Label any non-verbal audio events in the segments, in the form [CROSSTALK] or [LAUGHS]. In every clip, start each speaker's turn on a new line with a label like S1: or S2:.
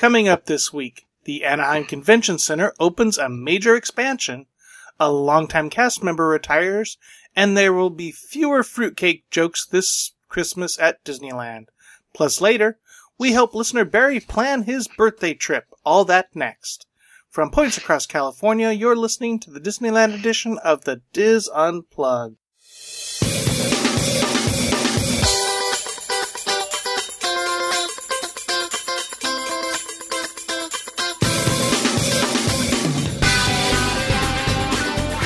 S1: Coming up this week, the Anaheim Convention Center opens a major expansion, a longtime cast member retires, and there will be fewer fruitcake jokes this Christmas at Disneyland. Plus later, we help listener Barry plan his birthday trip. All that next. From points across California, you're listening to the Disneyland edition of the Dis Unplugged.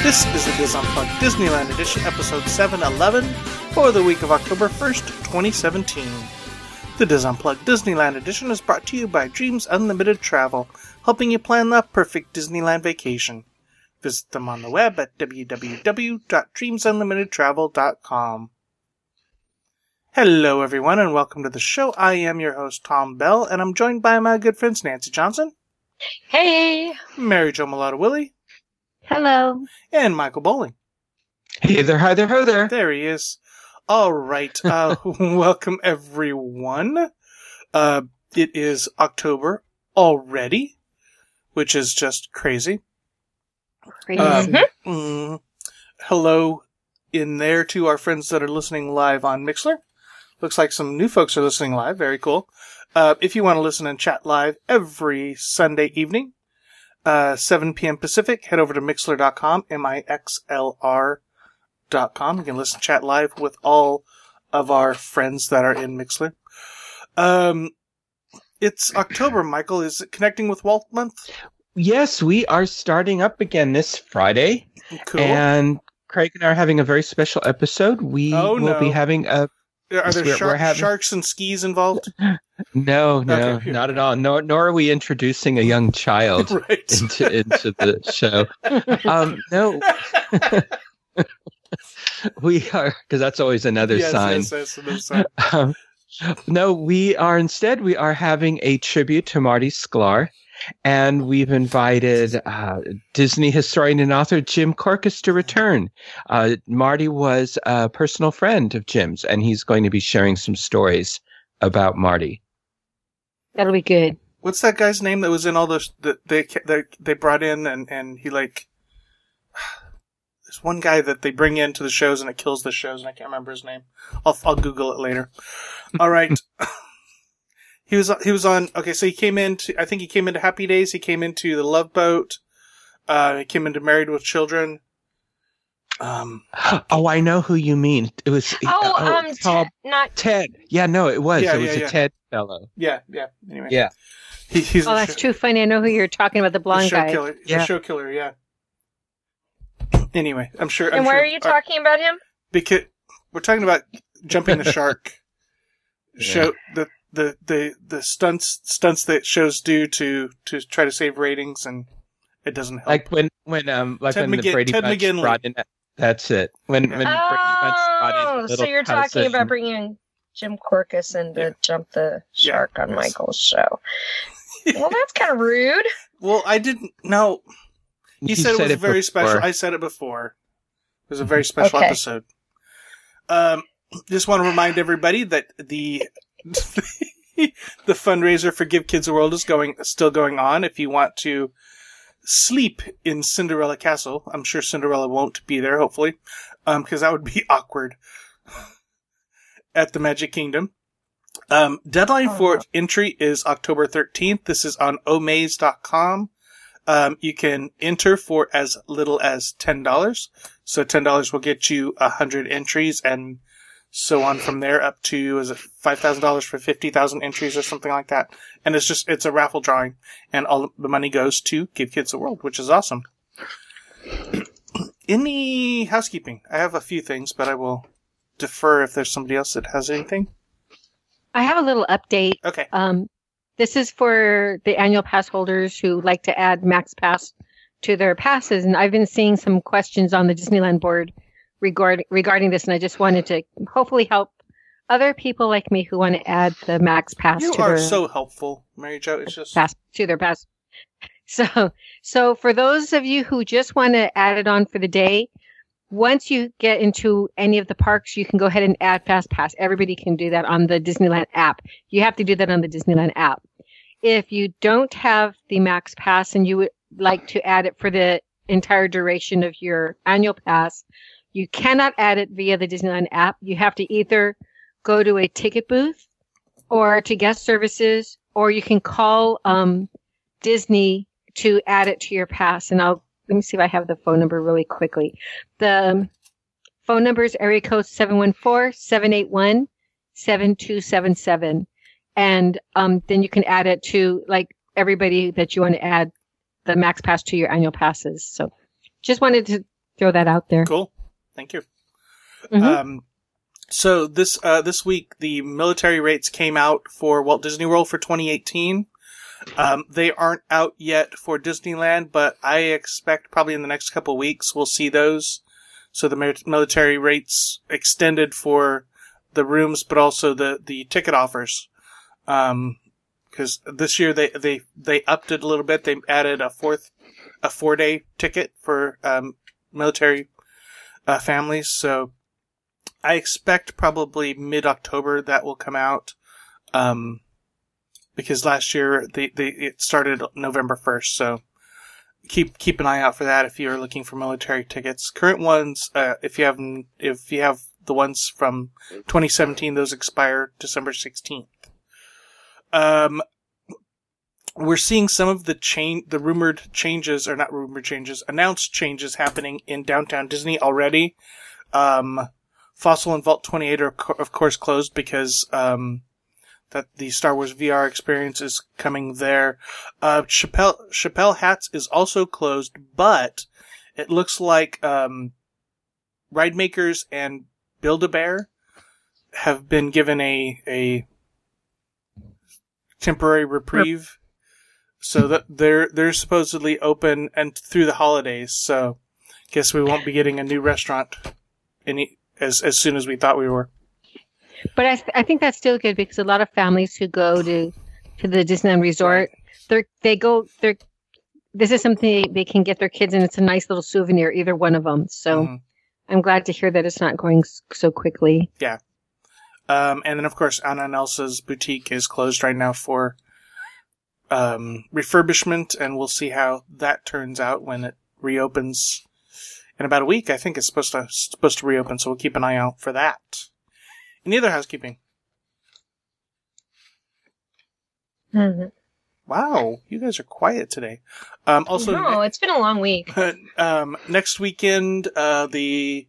S1: This is the Dis Unplugged Disneyland Edition, episode 711, for the week of October 1st, 2017. The Dis Unplugged Disneyland Edition is brought to you by Dreams Unlimited Travel, helping you plan the perfect Disneyland vacation. Visit them on the web at www.dreamsunlimitedtravel.com. Hello, everyone, and welcome to the show. I am your host, Tom Bell, and I'm joined by my good friends Nancy Johnson,
S2: Hey.
S1: Mary Jo Mulatto Willie,
S3: Hello.
S1: and Michael Bowling.
S4: Hey there, hi there, ho there.
S1: There he is. All right. Uh, [LAUGHS] welcome everyone. Uh, it is October already, which is just crazy.
S3: Crazy.
S1: Um, mm, hello in there to our friends that are listening live on Mixlr. Looks like some new folks are listening live. Very cool. Uh, if you want to listen and chat live every Sunday evening, uh, 7 p.m. Pacific, head over to mixlr.com, M-I-X-L-R dot com. You can listen, chat live with all of our friends that are in Mixlr. Um, it's October, Michael. Is it connecting with Walt month?
S4: Yes, we are starting up again this Friday,
S1: Cool.
S4: and Craig and I are having a very special episode. We
S1: Oh,
S4: will be having a
S1: are there
S4: we're-
S1: shark-
S4: we're having-
S1: sharks and skis involved?
S4: no, no,
S1: Okay.
S4: not at all. Nor, nor are we introducing a young child [LAUGHS]
S1: right.
S4: into into the show. Um, no, [LAUGHS] we are because that's always another
S1: Yes,
S4: sign.
S1: yes, yes, another sign.
S4: Um, no, we are instead we are having a tribute to Marty Sklar, and we've invited uh, Disney historian and author Jim Korkis to return. Uh, Marty was a personal friend of Jim's, and he's going to be sharing some stories about Marty.
S3: That'll be good.
S1: What's that guy's name that was in all those that they that they brought in and and he like [SIGHS] there's one guy that they bring into the shows and it kills the shows and I can't remember his name. I'll I'll Google it later. All right. [LAUGHS] he was he was on okay, so he came into I think he came into Happy Days, he came into the Love Boat, uh he came into Married with Children. Um
S4: Oh, I know who you mean. It was
S2: Oh, um,
S4: it's called
S2: Ted- not
S4: Ted. Yeah, no, it was.
S1: Yeah,
S4: it was
S1: yeah,
S4: a
S1: yeah.
S4: Ted fellow.
S1: yeah, yeah. Anyway.
S4: Yeah.
S1: He, he's
S3: Oh, that's
S1: show-
S3: too funny. I know who you're talking about, the
S1: the
S3: blonde
S1: show
S3: guy.
S1: killer.
S4: Yeah.
S1: The show killer, yeah. Anyway, I'm sure. I'm
S2: and why
S1: sure,
S2: are you talking about him?
S1: because we're talking about jumping the [LAUGHS] shark
S4: Yeah.
S1: show the, the the the stunts stunts that shows do to to try to save ratings and it doesn't help.
S4: Like when when um like
S1: Ted
S4: when
S1: McGin-
S4: the Brady
S1: Ted
S4: Bunch
S1: McGinley.
S4: brought in. That's it. When when Brady Bunch brought in
S2: Oh, so you're talking
S4: cousin-
S2: about bringing Jim Korkis in to
S1: Yeah.
S2: jump the
S1: Yeah,
S2: shark on
S1: yes.
S2: Michael's show. [LAUGHS] well, that's kind of rude.
S1: well, I didn't know. He
S4: You
S1: said it was very
S4: before.
S1: special. I said it before. It was a very special
S2: Okay.
S1: episode. Um, just want to remind everybody that the [LAUGHS] the fundraiser for Give Kids a World is going still going on. If you want to sleep in Cinderella Castle, I'm sure Cinderella won't be there. Hopefully, because that would be [LAUGHS] awkward [LAUGHS] at the Magic Kingdom. Um, deadline for entry is October 13th. This is on omaze.com. Um, you can enter for as little as $10. So $10 will get you 100 entries and so on from there up to, is it $5,000 for 50,000 entries or something like that? And it's just, it's a raffle drawing and all the money goes to Give Kids a World, which is awesome. [CLEARS THROAT] Any housekeeping? I have a few things, but I will defer if there's somebody else that has anything.
S3: I have a little update.
S1: Okay.
S3: Um, this is for the annual pass holders who like to add Max Pass to their passes, and I've been seeing some questions on the Disneyland board regarding regarding this, and I just wanted to hopefully help other people like me who want to add the Max Pass
S1: You
S3: to
S1: are
S3: their
S1: so helpful, Mary Jo. It's just
S3: pass to their pass. [LAUGHS] So, so for those of you who just want to add it on for the day, once you get into any of the parks, you can go ahead and add Fast Pass. Everybody can do that on the Disneyland app. You have to do that on the Disneyland app. if you don't have the Max Pass and you would like to add it for the entire duration of your annual pass, you cannot add it via the Disneyland app. You have to either go to a ticket booth or to guest services, or you can call um, Disney to add it to your pass. And I'll let me see if I have the phone number really quickly. The um, phone number is area code 714-781-7277. And um, then you can add it to like everybody that you want to add the max pass to your annual passes. So just wanted to throw that out there.
S1: Cool. Thank you.
S3: Mhm.
S1: Um, so this uh, this week the military rates came out for Walt Disney World for 2018. Um, they aren't out yet for Disneyland, but I expect probably in the next couple weeks we'll see those. So the military rates extended for the rooms, but also the the ticket offers. Um, because this year they they they upped it a little bit. They added a fourth a four day ticket for um, military uh, families. So I expect probably mid October that will come out. Um, because last year they, they it started November first, so keep keep an eye out for that if you're looking for military tickets. Current ones, uh, if you have if you have the ones from 2017, those expire December 16th. Um, we're seeing some of the chain, the rumored changes, or not rumored changes, announced changes happening in downtown Disney already. Um, Fossil and Vault 28 are co- of course closed because, um, that the Star Wars VR experience is coming there. Uh, Chappelle, Chappelle Hats is also closed, but it looks like, um, Ridemakerz and Build-A-Bear have been given a, a temporary reprieve. So that they're, they're supposedly open and through the holidays. So guess we won't be getting a new restaurant any, as, as soon as we thought we were.
S3: But I, th- I think that's still good because a lot of families who go to to the Disneyland Resort, they're they go they're this is something they can get their kids and it's a nice little souvenir either one of them. So
S1: Mhm.
S3: I'm glad to hear that it's not going so quickly. Yeah.
S1: Um, and then of course Anna and Elsa's boutique is closed right now for um, refurbishment, and we'll see how that turns out when it reopens in about a week. I think it's supposed to supposed to reopen, so we'll keep an eye out for that. Any other housekeeping?
S2: Mhm.
S1: Wow, you guys are quiet today. Um, also,
S2: no, it's been a long week. [LAUGHS]
S1: um, next weekend, uh, the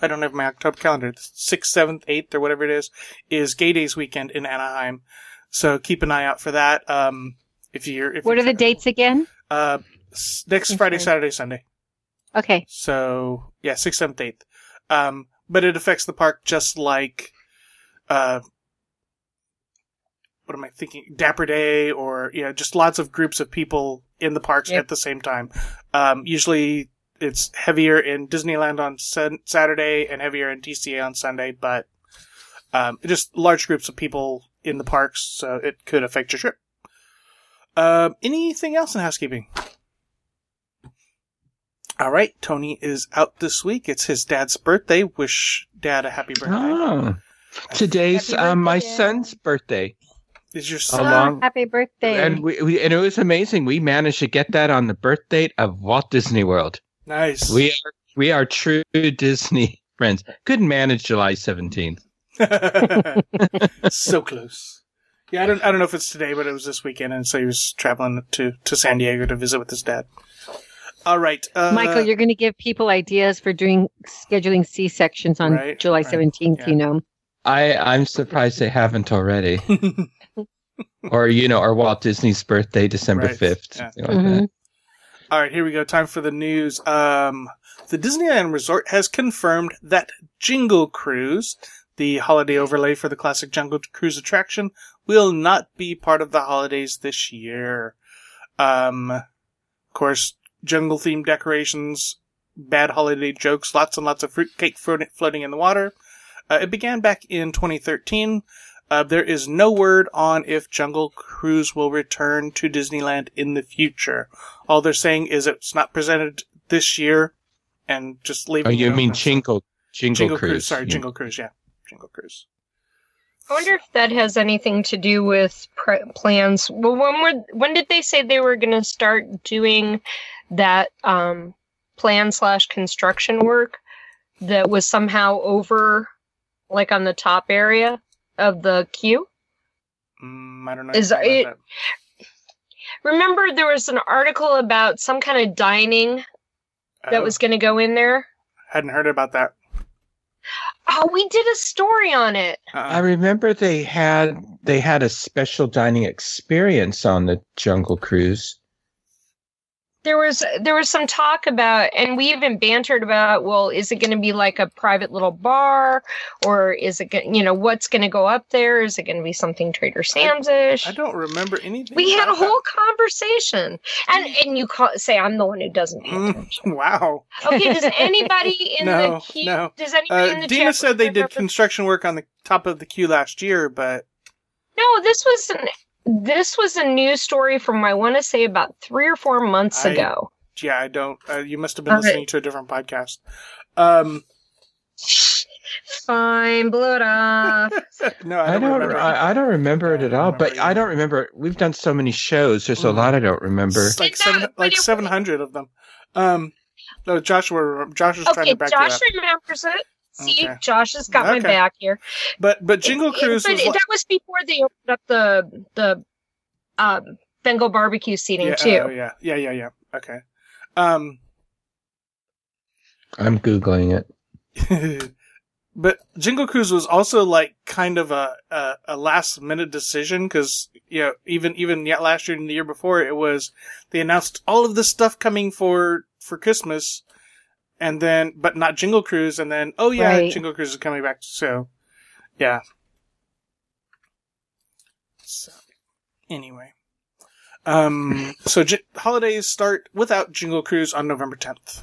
S1: I don't have my October calendar. Sixth, seventh, eighth, or whatever it is, is Gay Days weekend in Anaheim. So keep an eye out for that. Um, if you're, if
S3: What
S1: you're
S3: are the dates again?
S1: Uh, next
S3: I'm
S1: Friday,
S3: sorry.
S1: Saturday, Sunday.
S3: Okay.
S1: So yeah, sixth, seventh, eighth. Um, but it affects the park just like, uh, what am I thinking? Dapper Day, or you know, just lots of groups of people in the parks
S2: Yep.
S1: at the same time. Um, usually it's heavier in Disneyland on Sun- Saturday and heavier in DCA on Sunday, but um, just large groups of people in the parks, so it could affect your trip. Um, anything else in housekeeping? All right, Tony is out this week. It's his dad's birthday. Wish dad a happy birthday.
S4: Oh. Today's
S2: Happy
S4: um, my son's birthday.
S1: Is your
S4: A
S1: son?
S4: long-
S3: Happy birthday.
S4: And we, we and it was amazing. We managed to get that on the birth date of Walt Disney World.
S1: nice.
S4: We are we are true Disney [LAUGHS] friends. Couldn't manage July seventeenth. [LAUGHS] [LAUGHS]
S1: so close. Yeah, I don't. I don't know if it's today, but it was this weekend, and so he was traveling to to San Diego to visit with his dad. All right, uh,
S3: Michael, you're going to give people ideas for doing scheduling C sections on
S1: Right,
S3: July
S1: right,
S3: 17th,
S1: yeah.
S3: you know.
S4: I I'm surprised they haven't already. [LAUGHS] or you know, or Walt Disney's birthday, December
S1: Right,
S4: fifth.
S1: yeah.
S4: something like
S3: Mhm.
S1: All right, here we go. Time for the news. Um, the Disneyland Resort has confirmed that Jingle Cruise, the holiday overlay for the classic Jungle Cruise attraction, will not be part of the holidays this year. Um, of course, jungle themed decorations, bad holiday jokes, lots and lots of fruitcake floating in the water. Uh, it began back in 2013. Uh, there is no word on if Jungle Cruise will return to Disneyland in the future. All they're saying is it's not presented this year, and just leaving.
S4: Oh, you mean. Jingle Cruise?
S1: Cruise? Sorry,
S4: Yeah.
S1: Jingle Cruise. Yeah, Jingle Cruise.
S2: I wonder if that has anything to do with pre- plans. Well, when were when did they say they were going to start doing that um, plan slash construction work that was somehow over, like on the top area of the queue?
S1: Mm, I don't know.
S2: Is it- Remember, there was an article about some kind of dining
S1: that,
S2: that
S1: Oh,
S2: was going to go in there.
S1: hadn't heard about that.
S2: Oh, we did a story on it. Uh-huh.
S4: I
S1: Uh-uh.
S4: remember they had they had a special dining experience on the Jungle Cruise.
S2: There was there was some talk about and we even bantered about well is it going to be like a private little bar or is it you know what's going to go up there is it going to be something trader sam's ish
S1: I don't remember anything.
S2: we had a
S1: about that.
S2: whole conversation and and you call, say i'm the one who doesn't
S1: Mm, wow.
S2: okay does [LAUGHS] anybody in
S1: No,
S2: the queue
S1: no.
S2: does anybody in
S1: Uh,
S2: the
S1: Dina said they did construction work on the top of the queue last year, but
S2: no this was an this was a news story from i want to say about three or four months
S1: I-
S2: ago
S1: yeah, I don't. Uh, you must have been
S2: All right.
S1: listening to a different podcast. Um,
S2: fine blow it off [LAUGHS]
S1: no, I
S4: I
S1: don't,
S4: don't.
S1: remember.
S4: I, I don't remember it at all.
S1: remember
S4: But I don't remember. We've done so many shows. There's a
S1: Mhm.
S4: lot I don't remember.
S1: It's like
S2: Did that-
S1: like seven hundred of them. Um, no, Joshua, Josh was trying to back
S2: Josh
S1: you up.
S2: remembers it. See,
S1: Okay.
S2: Josh has got my back here.
S1: But but Jingle
S2: It-
S1: Cruise
S2: but
S1: was
S2: it-
S1: like,
S2: that was before they opened up the the um, Bengal barbecue seating
S1: yeah,
S2: too.
S1: oh, yeah, yeah, yeah, yeah. Okay. Um,
S4: I'm googling it. [LAUGHS]
S1: but Jingle Cruise was also like kind of a a, a last minute decision because you know even even yet last year and the year before it was they announced all of this stuff coming for for Christmas, and then but not Jingle Cruise, and then oh yeah,
S3: Right.
S1: Jingle Cruise is coming back. So yeah. So anyway. Um, [LAUGHS] so j- holidays start without Jingle Cruise on November 10th.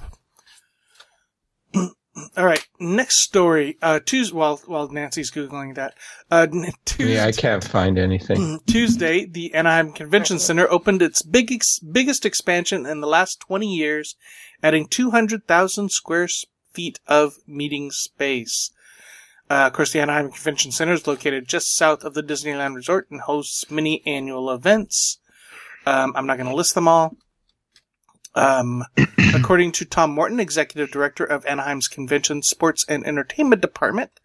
S1: [CLEARS THROAT] All right, next story. Uh, Tuesday. While while Nancy's googling that, uh, n- Tuesday,
S4: Yeah, I can't find anything. [CLEARS THROAT]
S1: Tuesday, the Anaheim Convention Center opened its big ex- biggest expansion in the last 20 years, adding 200,000 square feet of meeting space. Uh, of course, the Anaheim Convention Center is located just south of the Disneyland Resort and hosts many annual events. Um, I'm not going to list them all. Um, [COUGHS] according to Tom Morton, executive director of Anaheim's Convention, Sports, and Entertainment Department,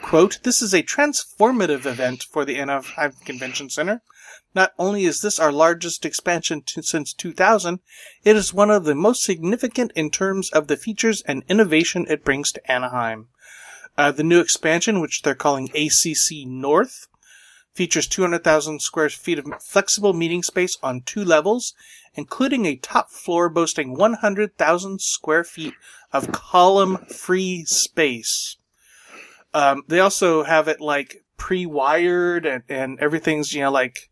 S1: quote, this is a transformative event for the Anaheim Convention Center. Not only is this our largest expansion to, since 2000, it is one of the most significant in terms of the features and innovation it brings to Anaheim. Uh, the new expansion, which they're calling ACC North, features 200,000 square feet of flexible meeting space on two levels, including a top floor boasting 100,000 square feet of column-free space. Um, they also have it like pre-wired and, and everything's, you know, like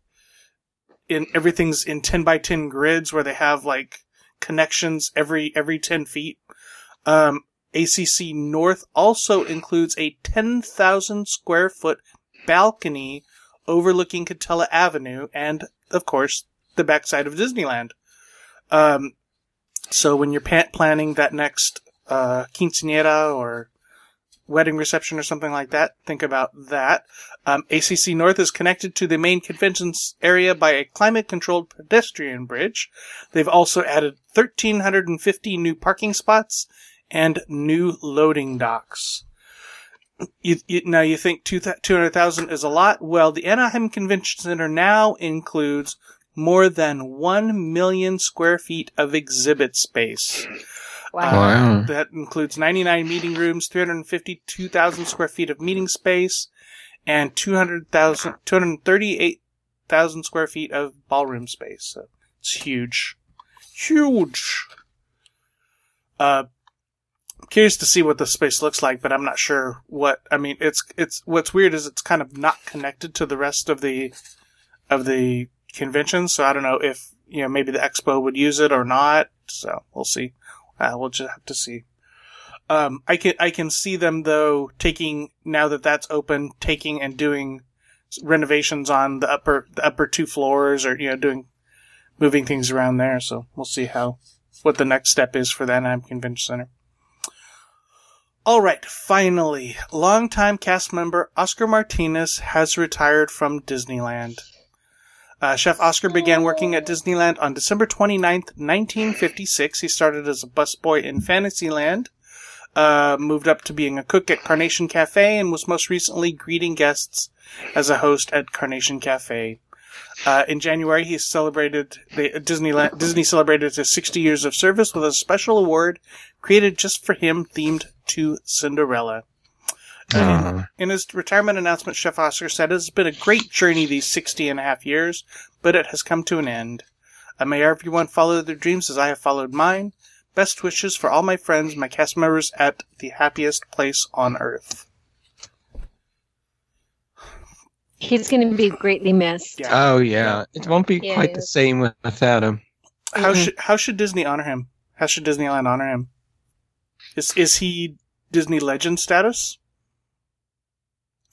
S1: in everything's in 10 by 10 grids where they have like connections every, every 10 feet. Um, ACC North also includes a 10,000 square foot balcony overlooking Katella Avenue and, of course, the backside of Disneyland. Um, so when you're pa- planning that next, uh, quinceanera or wedding reception or something like that, think about that. Um, ACC North is connected to the main conventions area by a climate controlled pedestrian bridge. They've also added 1,350 new parking spots and new loading docks. You, you, now you think two 200,000 is a lot? Well, the Anaheim Convention Center now includes more than 1 million square feet of exhibit space.
S3: Wow.
S4: Wow.
S1: That includes 99 meeting rooms, 352,000 square feet of meeting space, and 200,000, 238,000 square feet of ballroom space. So it's huge. Huge. Uh, curious to see what the space looks like, but I'm not sure what, I mean, it's, it's, what's weird is it's kind of not connected to the rest of the, of the convention. So I don't know if, you know, maybe the expo would use it or not. So we'll see. Uh, we'll just have to see. Um, I can I can see them though taking now that that's open, taking and doing renovations on the upper the upper two floors, or you know doing moving things around there. So we'll see how what the next step is for the Anaheim Convention Center. All right, finally, longtime cast member Oscar Martinez has retired from Disneyland. Uh, Chef Oscar began working at Disneyland on December 29th, 1956. He started as a busboy in Fantasyland, uh, moved up to being a cook at Carnation Cafe, and was most recently greeting guests as a host at Carnation Cafe. Uh, in January, he celebrated the Disneyland. Disney celebrated his 60 years of service with a special award created just for him, themed to Cinderella.
S4: Uh,
S1: In his retirement announcement, Chef Oscar said, It has been a great journey these 60 and a half years, but it has come to an end. Uh, may everyone follow their dreams as I have followed mine. Best wishes for all my friends, my cast members at the happiest place on earth.
S3: He's going to be greatly missed.
S1: Yeah.
S4: oh yeah, it won't be
S3: Yeah,
S4: quite the same without him.
S1: How
S3: Mhm.
S1: should how should Disney honor him? How should Disneyland honor him? Is is he Disney legend status?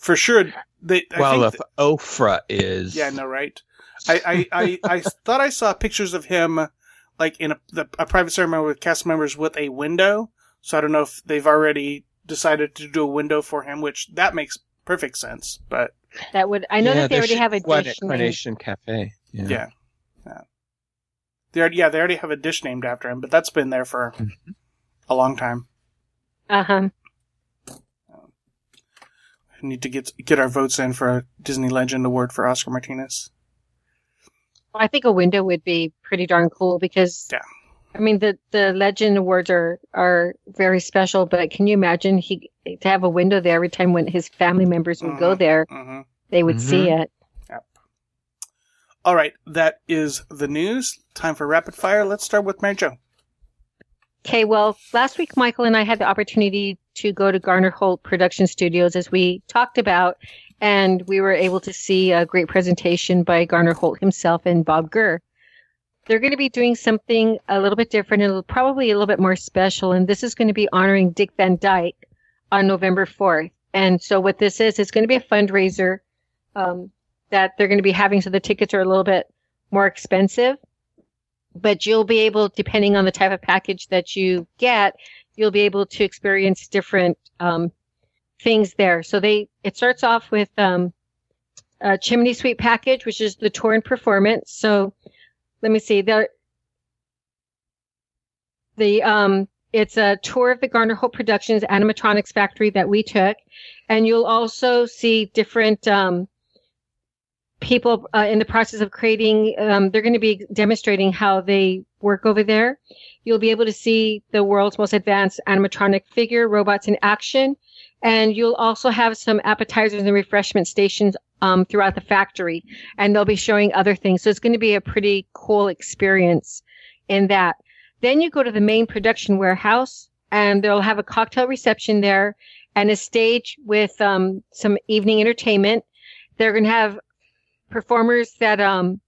S1: For sure. They, I
S4: well,
S1: think
S4: if Oprah is,
S1: Yeah, no, right. I, I, I, I [LAUGHS] thought I saw pictures of him, like in a, the, a private ceremony with cast members with a window. So I don't know if they've already decided to do a window for him, which that makes perfect sense. But
S3: That would. I know
S4: Yeah,
S3: that they already have a
S4: be one
S3: dish
S4: at
S3: named-
S4: Carnation Cafe. Yeah.
S1: yeah, yeah, they already, yeah, they already have a dish named after him, but that's been there for a long time.
S3: Uh-huh.
S1: We need to get get our votes in for a Disney Legend Award for Oscar Martinez.
S3: I think a window would be pretty darn cool because
S1: Yeah.
S3: I mean the the legend awards are are very special, but can you imagine he to have a window there every time when his family members would go
S1: Mhm.
S3: there,
S1: hmm
S3: they would see it. Yep.
S1: All right, that is the news. Time for rapid fire. Let's start with Mary Jo.
S3: Okay, well, last week Michael and I had the opportunity to go to Garner Holt Production Studios as we talked about, and we were able to see a great presentation by Garner Holt himself and Bob Gurr. They're going to be doing something a little bit different and probably a little bit more special, and this is going to be honoring Dick Van Dyke on November 4th. And so what this is, it's going to be a fundraiser um, that they're going to be having, so the tickets are a little bit more expensive but you'll be able, depending on the type of package that you get, you'll be able to experience different um, things there. So they, it starts off with um, a chimney sweep package, which is the tour and performance. So let me see, the the um, it's a tour of the Garner Holt Productions animatronics factory that we took, and you'll also see different um, people uh, in the process of creating. Um, they're going to be demonstrating how they work over there. You'll be able to see the world's most advanced animatronic figure robots in action, and you'll also have some appetizers and refreshment stations um, throughout the factory, and they'll be showing other things. So it's going to be a pretty cool experience in that. Then you go to the main production warehouse, and they'll have a cocktail reception there and a stage with um, some evening entertainment. They're going to have performers that um,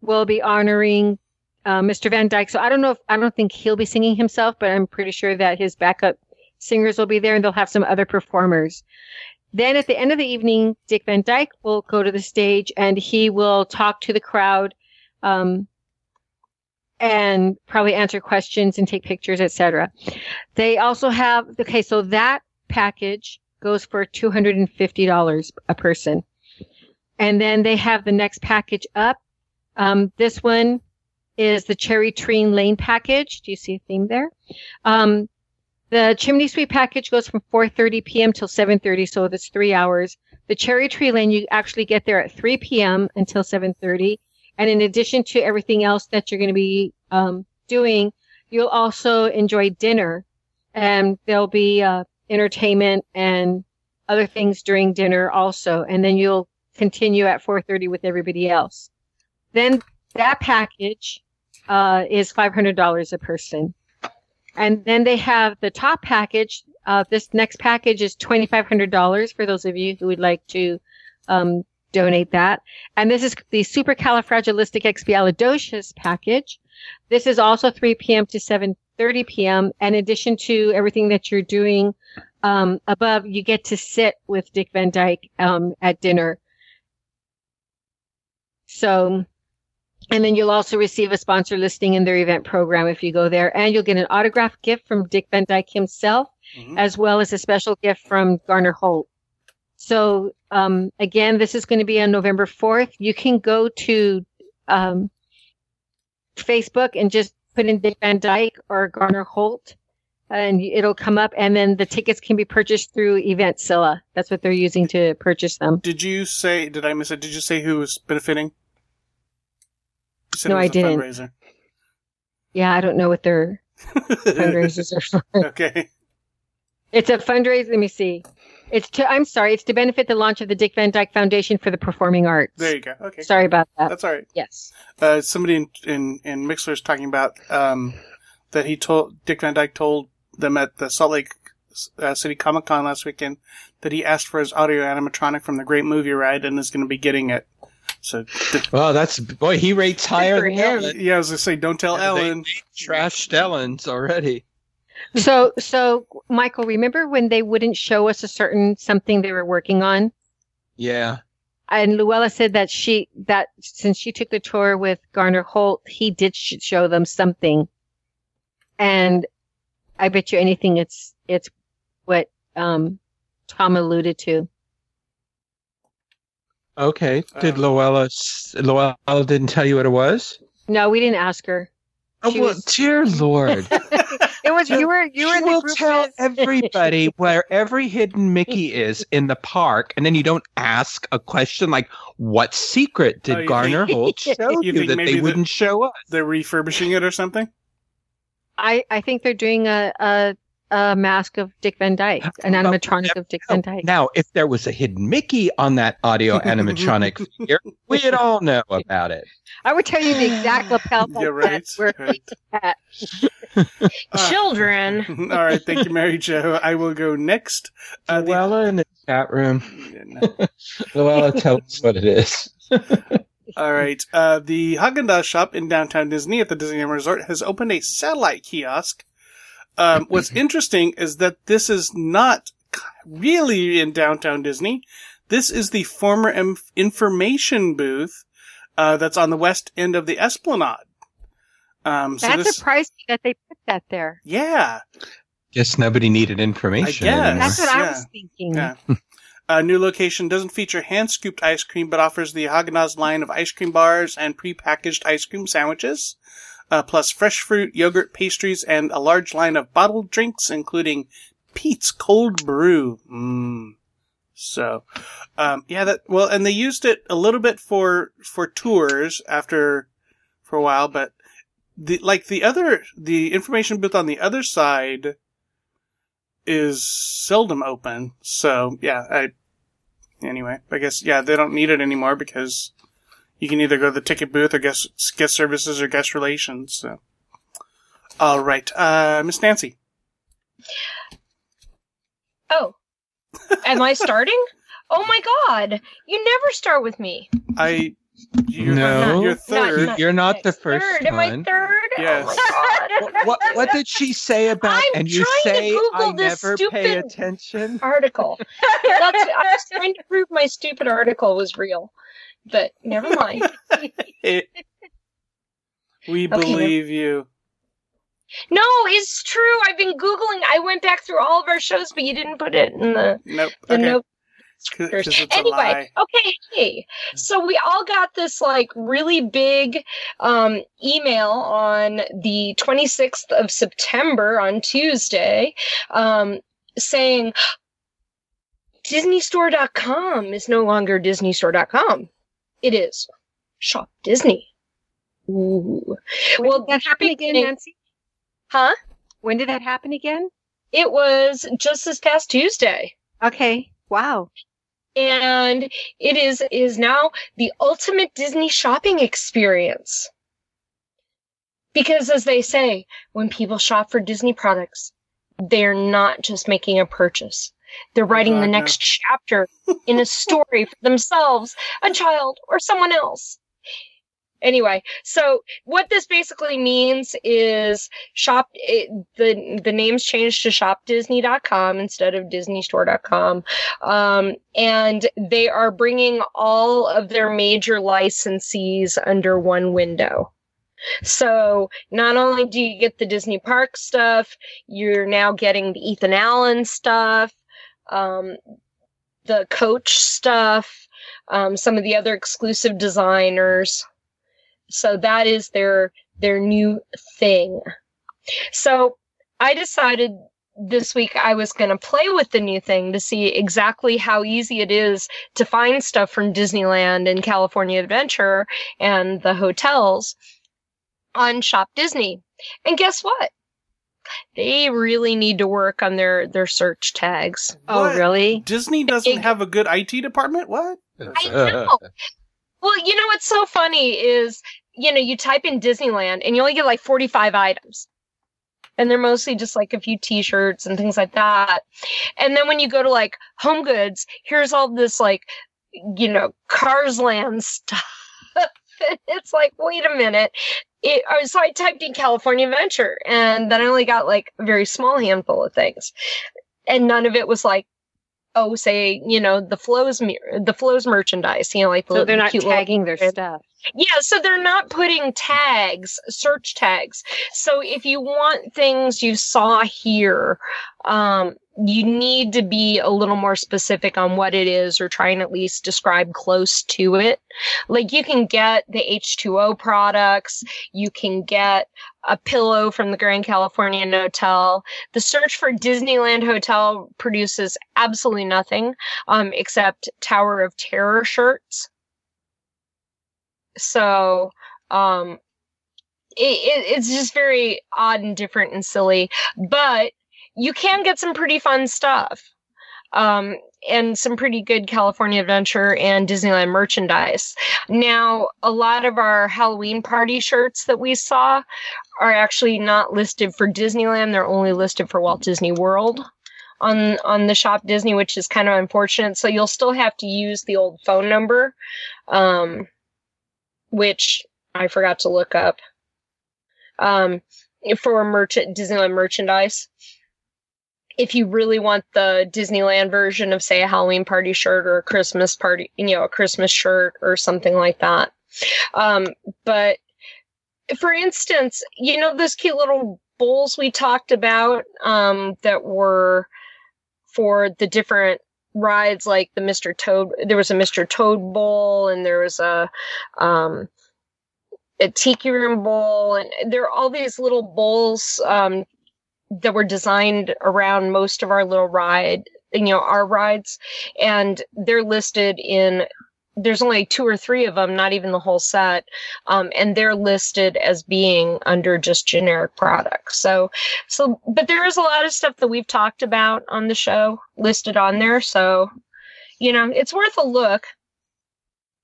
S3: will be honoring uh, Mr. Van Dyke. So I don't know if I don't think he'll be singing himself, but I'm pretty sure that his backup singers will be there, and they'll have some other performers. Then at the end of the evening, Dick Van Dyke will go to the stage and he will talk to the crowd. Um, and probably answer questions and take pictures, etc. They also have okay, so that package goes for two hundred and fifty dollars a person, and then they have the next package up. Um, this one is the Cherry Tree Lane package. Do you see a theme there? Um, the Chimney Sweep package goes from 4:30 p.m. till 7:30, so that's three hours. The Cherry Tree Lane you actually get there at 3 p.m. until 7:30. And in addition to everything else that you're going to be um, doing, you'll also enjoy dinner, and there'll be uh, entertainment and other things during dinner also. And then you'll continue at 4:30 with everybody else. Then that package uh, is $500 a person, and then they have the top package. Uh, this next package is $2,500 for those of you who would like to um, donate that. And this is the supercalifragilisticexpialidocious package. This is also 3 p.m. to 7:30 p.m. In addition to everything that you're doing um, above, you get to sit with Dick Van Dyke um, at dinner. So, and then you'll also receive a sponsor listing in their event program if you go there, and you'll get an autographed gift from Dick Van Dyke himself,
S1: Mhm.
S3: as well as a special gift from Garner Holt. So um, again, this is going to be on November 4th. You can go to um, Facebook and just put in Dick Van Dyke or Garner Holt, and it'll come up. And then the tickets can be purchased through Eventzilla. That's what they're using to purchase them.
S1: Did you say? Did I miss it? Did you say who was benefiting?
S3: No, I
S1: a
S3: didn't.
S1: Fundraiser.
S3: Yeah, I don't know what their [LAUGHS] fundraisers are for.
S1: okay.
S3: It's a fundraiser. Let me see. It's to. I'm sorry. It's to benefit the launch of the Dick Van Dyke Foundation for the Performing Arts.
S1: There you go. Okay.
S3: Sorry about that.
S1: That's all right.
S3: Yes.
S1: Uh, somebody in, in, in Mixlr is talking about um, that he told Dick Van Dyke told them at the Salt Lake uh, City Comic Con last weekend that he asked for his audio animatronic from the Great Movie Ride and is going to be getting it. So
S4: Well, that's boy. He rates higher
S3: for
S4: than
S3: him.
S4: Ellen.
S1: yeah, I was going to say, don't tell
S4: They-
S1: Ellen.
S4: they trashed Ellen's already.
S3: So, so Michael, remember when they wouldn't show us a certain something they were working on?
S4: Yeah.
S3: And Luella said that she that since she took the tour with Garner Holt, he did show them something. And I bet you anything, it's it's what um, Tom alluded to.
S4: Okay. Did
S1: Um,
S4: Luella? s- Luella didn't tell you what it was?
S3: No, we didn't ask her.
S4: Oh,
S3: She
S4: well,
S3: was-
S4: dear Lord. [LAUGHS]
S3: It was you were you were
S4: You
S3: in the
S4: will
S3: group
S4: tell
S3: with-
S4: everybody [LAUGHS] where every hidden Mickey [LAUGHS] is in the park, and then you don't ask a question like, "What secret did
S1: Oh,
S4: Garner
S1: think-
S4: Holt show
S1: You
S4: you, that they wouldn't show us?"
S1: They're refurbishing it or something?
S3: I I think they're doing a a, a mask of Dick Van Dyke, an
S4: Well,
S3: animatronic of Dick Van Dyke.
S4: Now, if there was a hidden Mickey on that audio [LAUGHS] animatronic figure, we'd all know about it.
S3: I would tell you the exact lapel.
S1: Yeah, right.
S3: Where
S1: right.
S3: at.
S1: Ah. [LAUGHS]
S2: Children. [LAUGHS]
S1: All right. Thank you, Mary Jo. I will go next. Uh, the-
S4: Luella in the chat room.
S1: No.
S4: Luella, tell us what it is.
S1: All right. Uh, the Haagen Dazs shop in downtown Disney at the Disneyland Resort has opened a satellite kiosk. Um, [CLEARS THROAT] what's interesting is that this is not really in downtown Disney. This is the former em- information booth uh, that's on the west end of the Esplanade. Um, so
S3: That
S1: this,
S3: surprised me that they put that there.
S1: yeah,
S4: Guess nobody needed information.
S1: I guess.
S3: That's what I
S1: Yeah.
S3: was thinking.
S1: Yeah. [LAUGHS] A new location doesn't feature hand scooped ice cream, but offers the Haagen Dazs line of ice cream bars and prepackaged ice cream sandwiches, uh, plus fresh fruit, yogurt, pastries, and a large line of bottled drinks, including Peet's Cold Brew. Mmm. So, um, yeah, that well, and they used it a little bit for for tours after for a while, but the like the other the information booth on the other side is seldom open. So yeah, I anyway, I guess yeah, they don't need it anymore because you can either go to the ticket booth or guest guest services or guest relations. So all right, uh, Miss Nancy.
S2: Oh. Am I starting? Oh my god. You never start with me.
S1: I you're,
S4: No.
S1: you're
S2: Not-
S1: third.
S2: not-
S4: You're not the first
S2: third. Am I third?
S1: Yes.
S2: Oh my god.
S4: what, what did she say about?
S2: I'm
S4: and you
S2: trying to
S4: say
S2: Google
S4: I
S2: this
S4: never pay
S2: stupid-
S4: attention.
S2: article. That's, I was trying to prove my stupid article was real. But never mind. [LAUGHS]
S1: we
S2: Okay.
S1: believe you.
S2: No, it's true. I've been Googling. I went back through all of our shows, but you didn't put it in the,
S1: Nope.
S2: the
S1: Okay.
S2: note.
S1: 'Cause- 'cause it's a
S2: anyway,
S1: lie.
S2: okay, hey. So we all got this like really big um, email on the 26th of September on Tuesday um, saying DisneyStore.com is no longer DisneyStore.com. It is Shop Disney. Ooh.
S3: When
S2: Well,
S3: did that happen again, Nancy?
S2: Huh?
S3: When did that happen again?
S2: It was just this past Tuesday.
S3: Okay. Wow.
S2: and it is is now the ultimate Disney shopping experience. Because as they say, when people shop for Disney products, they're not just making a purchase. They're writing the next chapter in a story for themselves, a child, or someone else. Anyway, so what this basically means is shop it, the the name's changed to shopdisney.com instead of disneystore.com um, and they are bringing all of their major licensees under one window. So not only do you get the Disney Park stuff, you're now getting the Ethan Allen stuff, um, the Coach stuff, um, some of the other exclusive designers. So that is their their new thing. So I decided this week I was going to play with the new thing to see exactly how easy it is to find stuff from Disneyland and California Adventure and the hotels on Shop Disney. And guess what? They really need to work on their their search tags.
S3: Oh, really?
S1: Disney doesn't
S2: It-
S1: have a good IT department? What?
S2: I know. well, you know what's so funny is, you know, you type in Disneyland and you only get like 45 items. And they're mostly just like a few t-shirts and things like that. And then when you go to like home goods, here's all this like, you know, Cars Land [LAUGHS] stuff. it's like, wait a minute. It, so I typed in California Adventure and then I only got like a very small handful of things. And none of it was like, oh, say, you know, the Flo's, the Flo's merchandise, you know, like the
S3: So they're not
S2: little-
S3: tagging their stuff.
S2: Yeah, so they're not putting tags, search tags. So if you want things you saw here, um, you need to be a little more specific on what it is or try and at least describe close to it. Like you can get the H2O products, you can get a pillow from the Grand Californian Hotel. The search for Disneyland Hotel produces absolutely nothing um, except Tower of Terror shirts. So, um, it, it, it's just very odd and different and silly, but you can get some pretty fun stuff. Um, and some pretty good California Adventure and Disneyland merchandise. Now, a lot of our Halloween party shirts that we saw are actually not listed for Disneyland. They're only listed for Walt Disney World on on the shop Disney, which is kind of unfortunate. So you'll still have to use the old phone number. Um, which I forgot to look up. Um, for merchant Disneyland merchandise. If you really want the Disneyland version of, say, a Halloween party shirt or a Christmas party, you know, a Christmas shirt or something like that. Um, but for instance, you know, those cute little bowls we talked about um, that were for the different rides like the Mr. Toad there was a Mr. Toad bowl and there was a um a tiki room bowl and there are all these little bowls um that were designed around most of our little ride you know our rides and they're listed in there's only two or three of them not even the whole set um, and they're listed as being under just generic products so so but there is a lot of stuff that we've talked about on the show listed on there so you know it's worth a look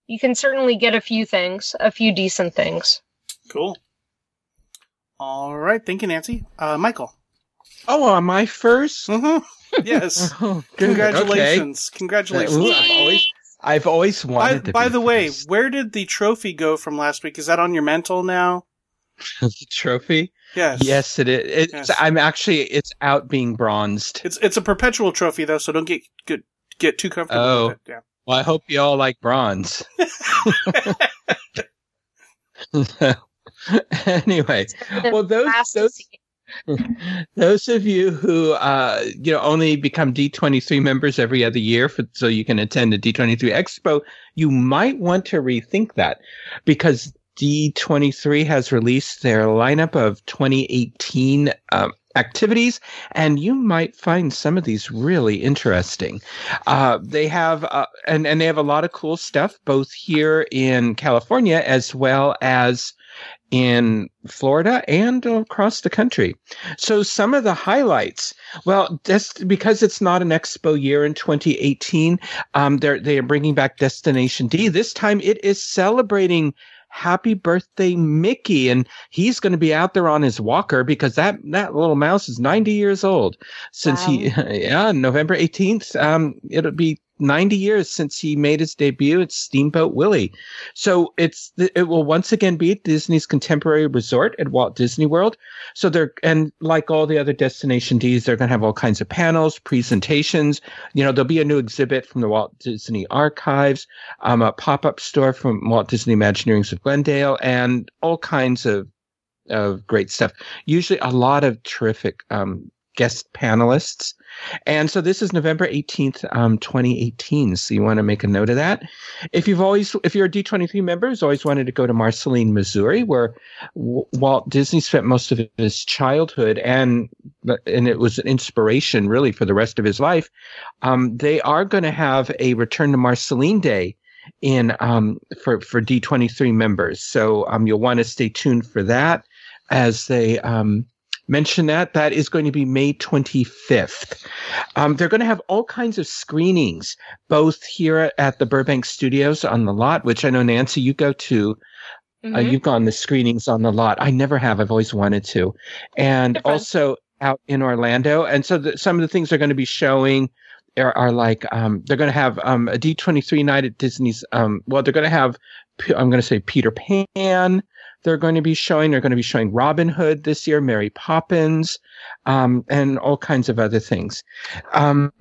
S2: you can certainly get a few things a few decent things
S1: Cool. All right. Thank you, Nancy. Uh, Michael.
S4: Oh, am I 1st
S1: Mm-hmm. Yes. [LAUGHS]
S4: Oh.
S1: Congratulations.
S4: Okay.
S1: Congratulations.
S4: Ooh, I've always, I've
S1: By,
S4: wanted to
S1: by
S4: be
S1: the way, where did the trophy go from last week? Is that on your mantle now? [LAUGHS]
S4: the trophy.
S1: Yes.
S4: Yes, it is. It's,
S1: Yes.
S4: I'm actually. It's out being bronzed.
S1: It's it's a perpetual trophy though, so don't get get get too comfortable
S4: Oh.
S1: with it. Yeah.
S4: Well, I hope you all like bronze. [LAUGHS] [LAUGHS] anyway, well, those those
S2: see. [LAUGHS]
S4: those of you who uh, you know only become D23 members every other year, for, so you can attend the D23 Expo, you might want to rethink that because D23 has released their lineup of 2018 um, activities, and you might find some of these really interesting. Uh, they have uh, and and they have a lot of cool stuff both here in California as well as in Florida and across the country. So some of the highlights, well, just because it's not an expo year in 2018, um, they're they are bringing back Destination D. This time it is celebrating happy birthday Mickey, and he's going to be out there on his walker because that that little mouse is 90 years old. Since he, [LAUGHS] yeah, November 18th, um, it'll be 90 years since he made his debut at Steamboat Willie. So it's it will once again be Disney's contemporary resort at Walt Disney World. So they're and like all the other destination Ds, they're going to have all kinds of panels, presentations. You know, there'll be a new exhibit from the Walt Disney Archives, um, a pop up store from Walt Disney Imagineerings of Glendale, and all kinds of of great stuff. Usually, a lot of terrific um, guest panelists. And so this is November 18th, um, 2018. So you want to make a note of that. If you've always, if you're a D23 member who's always wanted to go to Marceline, Missouri, where w- Walt Disney spent most of his childhood and, and it was an inspiration really for the rest of his life, um, they are going to have a return to Marceline Day in, um, for, for D23 members. So, um, you'll want to stay tuned for that as they, um, mention that. That is going to be May 25th. Um, they're going to have all kinds of screenings, both here at the Burbank Studios on the lot, which I know, Nancy, you go to. Uh, mm-hmm. Uh, you've gone the screenings on the lot. I never have. I've always wanted to. And also out in Orlando. And so the, some of the things they're going to be showing are, are like um, they're going to have um, a D23 night at Disney's. Um, well, they're going to have I'm going to say Peter Pan they're going to be showing. They're going to be showing Robin Hood this year, Mary Poppins, um, and all kinds of other things. Um,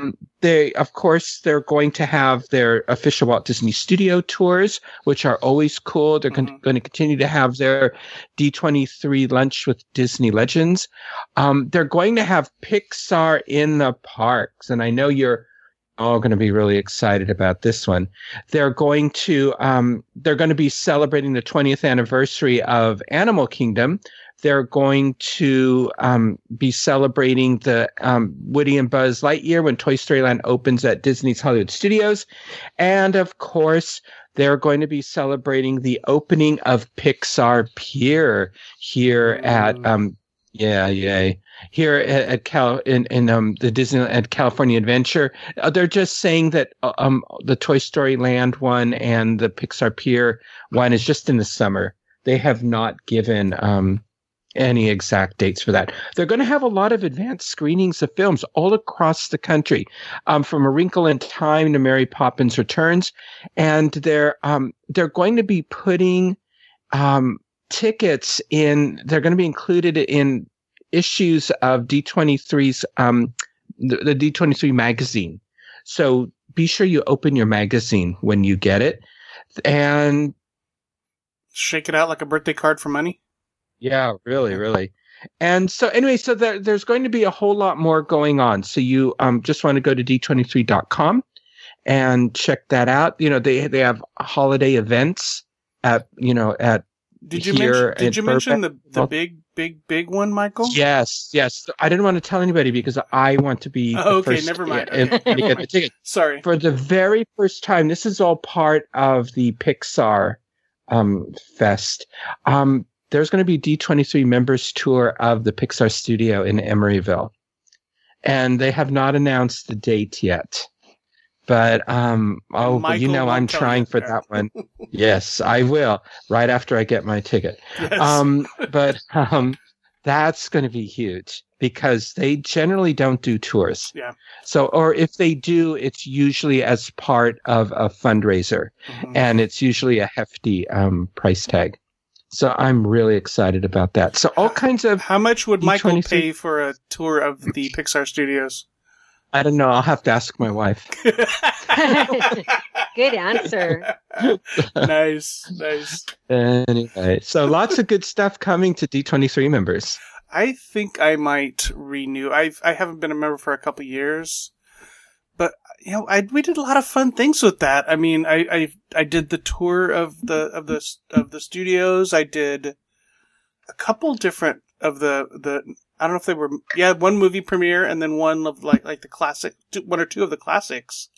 S4: they, of course, they're going to have their official Walt Disney Studio tours, which are always cool. They're mm-hmm. con- going to continue to have their D23 lunch with Disney Legends. Um, they're going to have Pixar in the parks, and I know you're all going to be really excited about this one. They're going to um, they're going to be celebrating the 20th anniversary of Animal Kingdom. They're going to um, be celebrating the um, Woody and Buzz Lightyear when Toy Story Land opens at Disney's Hollywood Studios, and of course. They're going to be celebrating the opening of Pixar Pier here at yeah, yay here at, at Cal in, in um, the Disneyland California Adventure. Uh, they're just saying that uh, um, the Toy Story Land one and the Pixar Pier one is just in the summer. They have not given um, any exact dates for that. They're going to have a lot of advanced screenings of films all across the country, um, from A Wrinkle in Time to Mary Poppins Returns, and they're um, they're going to be putting um, tickets in. They're going to be included in issues of D23's um, the, the D23 magazine. So be sure you open your magazine when you get it and
S1: shake it out like a birthday card for money.
S4: Yeah, really, really. And so anyway, so there, there's going to be a whole lot more going on. So you um, just want to go to d23.com and check that out. You know, they they have holiday events at you know at
S1: did you mention did you mention the the big big, big one, Michael?
S4: Yes, yes. I didn't want to tell anybody because I want to be. [LAUGHS]
S1: Oh, okay, never mind. Get the [LAUGHS] ticket. Sorry.
S4: For the very first time, this is all part of the Pixar um, Fest. Um, there's going to be D23 members tour of the Pixar studio in Emeryville. And they have not announced the date yet. But um, oh, you know, I'm trying for that one. yes, I will. Right after I get my ticket. Yes. Um, [LAUGHS] but um, that's going to be huge because they generally don't do tours.
S1: Yeah.
S4: So, or if they do, it's usually as part of a fundraiser, mm-hmm. and it's usually a hefty um, price tag. So I'm really excited about that. So all kinds of.
S1: How much would Michael pay for a tour of the Pixar studios?
S4: I don't know. I'll have to ask my wife. [LAUGHS] [LAUGHS]
S3: good answer.
S1: nice, nice.
S4: Anyway, so lots of good stuff coming to D23 members.
S1: I think I might renew. I've I haven't been a member for a couple years, but you know, I we did a lot of fun things with that. I mean, I I I did the tour of the of the of the studios. I did a couple different of the the I don't know if they were yeah one movie premiere and then one of like like the classic two, one or two of the classics.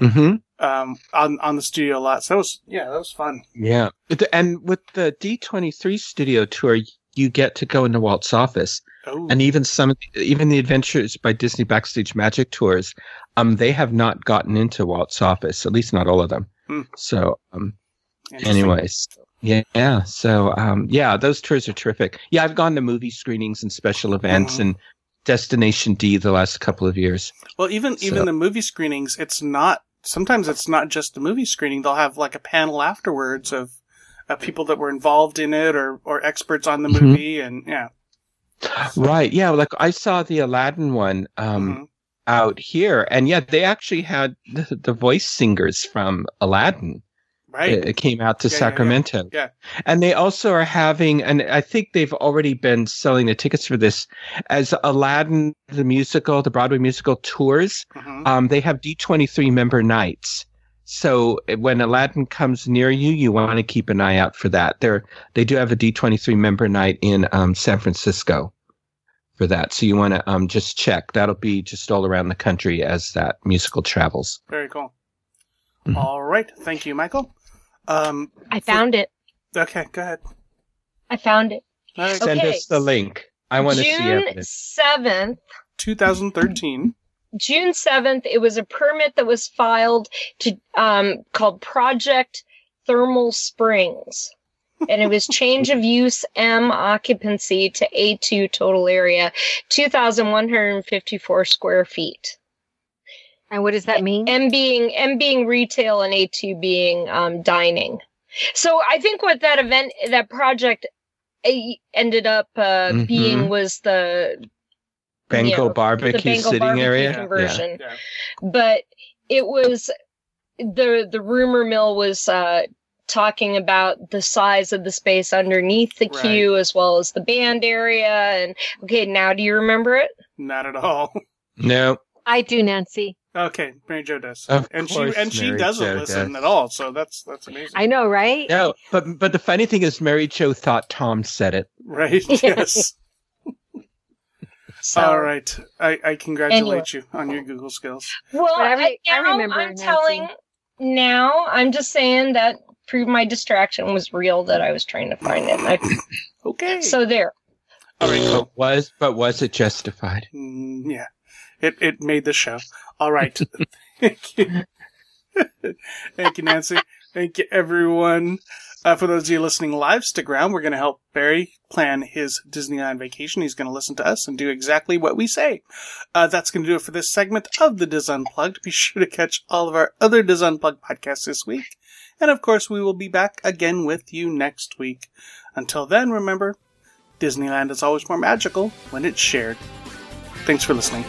S4: Mm-hmm.
S1: Um, on on the studio lot. So that was yeah, that was fun.
S4: Yeah, and with the D twenty three studio tour, you get to go into Walt's office,
S1: oh.
S4: and even some even the Adventures by Disney Backstage Magic tours, um, they have not gotten into Walt's office. At least not all of them.
S1: Hmm.
S4: So, um, anyways, yeah. yeah. So, um, yeah, those tours are terrific. Yeah, I've gone to movie screenings and special events mm-hmm. and Destination D the last couple of years.
S1: Well, even so. even the movie screenings, it's not sometimes it's not just the movie screening. They'll have like a panel afterwards of, of people that were involved in it or, or experts on the
S4: Mhm.
S1: movie. And yeah.
S4: Right. Yeah. Like I saw the Aladdin one um,
S1: Mhm.
S4: out here, and yeah, they actually had [LAUGHS] the, the voice singers from Aladdin.
S1: Right.
S4: It, it came out to
S1: Yeah, yeah, yeah.
S4: Sacramento.
S1: Yeah.
S4: And they also are having, and I think they've already been selling the tickets for this as Aladdin, the musical, the Broadway musical tours.
S1: Mhm.
S4: Um, they have D23 member nights. So when Aladdin comes near you, you want to keep an eye out for that. They're, they do have a D23 member night in um, San Francisco for that. So you want to um, just check. That'll be just all around the country as that musical travels.
S1: Very cool.
S4: Mhm.
S1: All right. Thank you, Michael. Um,
S2: I found it.
S1: okay, go ahead.
S2: I found it.
S1: All right.
S4: Send
S2: Okay.
S4: us the link. I want to see
S2: it.
S4: June
S2: seventh.
S1: 2013.
S2: June 7th, it was a permit that was filed to um, called Project Thermal Springs. and it was [LAUGHS] change of use M occupancy to A2 total area, 2,154 square feet.
S3: And what does that mean?
S2: M being M being retail and A2 being um, dining. So I think what that event, that project uh, ended up uh,
S4: Mhm.
S2: being was the
S4: Bengal
S2: Yeah,
S4: barbecue
S2: the Bengal
S4: sitting
S2: barbecue
S4: area.
S2: conversion.
S1: Yeah.
S2: But it was the the rumor mill was uh, talking about the size of the space underneath the
S1: Right.
S2: queue as well as the band area. And okay, now do you remember it?
S1: Not at all.
S4: Yeah. [LAUGHS] No.
S3: I do, Nancy.
S1: Okay, Mary Jo does.
S4: Of
S1: and she and she
S4: Mary
S1: doesn't
S4: Jo
S1: listen
S4: does.
S1: at all, so that's that's amazing.
S3: I know, right?
S4: No, but but the funny thing is, Mary Jo thought Tom said it.
S1: Right? [LAUGHS] Yes.
S2: So,
S1: all right. I, I congratulate you on your Google skills.
S2: Well,
S3: I, re-
S2: I,
S3: I, remember.
S2: I'm
S3: Nancy.
S2: telling now. I'm just saying that proved my distraction was real. That I was trying to find it. I, [LAUGHS]
S1: Okay.
S2: so there.
S1: all right. Cool.
S4: But was but was it justified?
S1: Mm, yeah. It it made the show. All right. [LAUGHS] Thank you. Thank you, Nancy. Thank you, everyone. Uh, for those of you listening live, stick around. We're going to help Barry plan his Disneyland vacation. He's going to listen to us and do exactly what we say. Uh, that's going to do it for this segment of the DIS Unplugged. Be sure to catch all of our other DIS Unplugged podcasts this week. And of course, we will be back again with you next week. Until then, remember, Disneyland is always more magical when it's shared. Thanks for listening.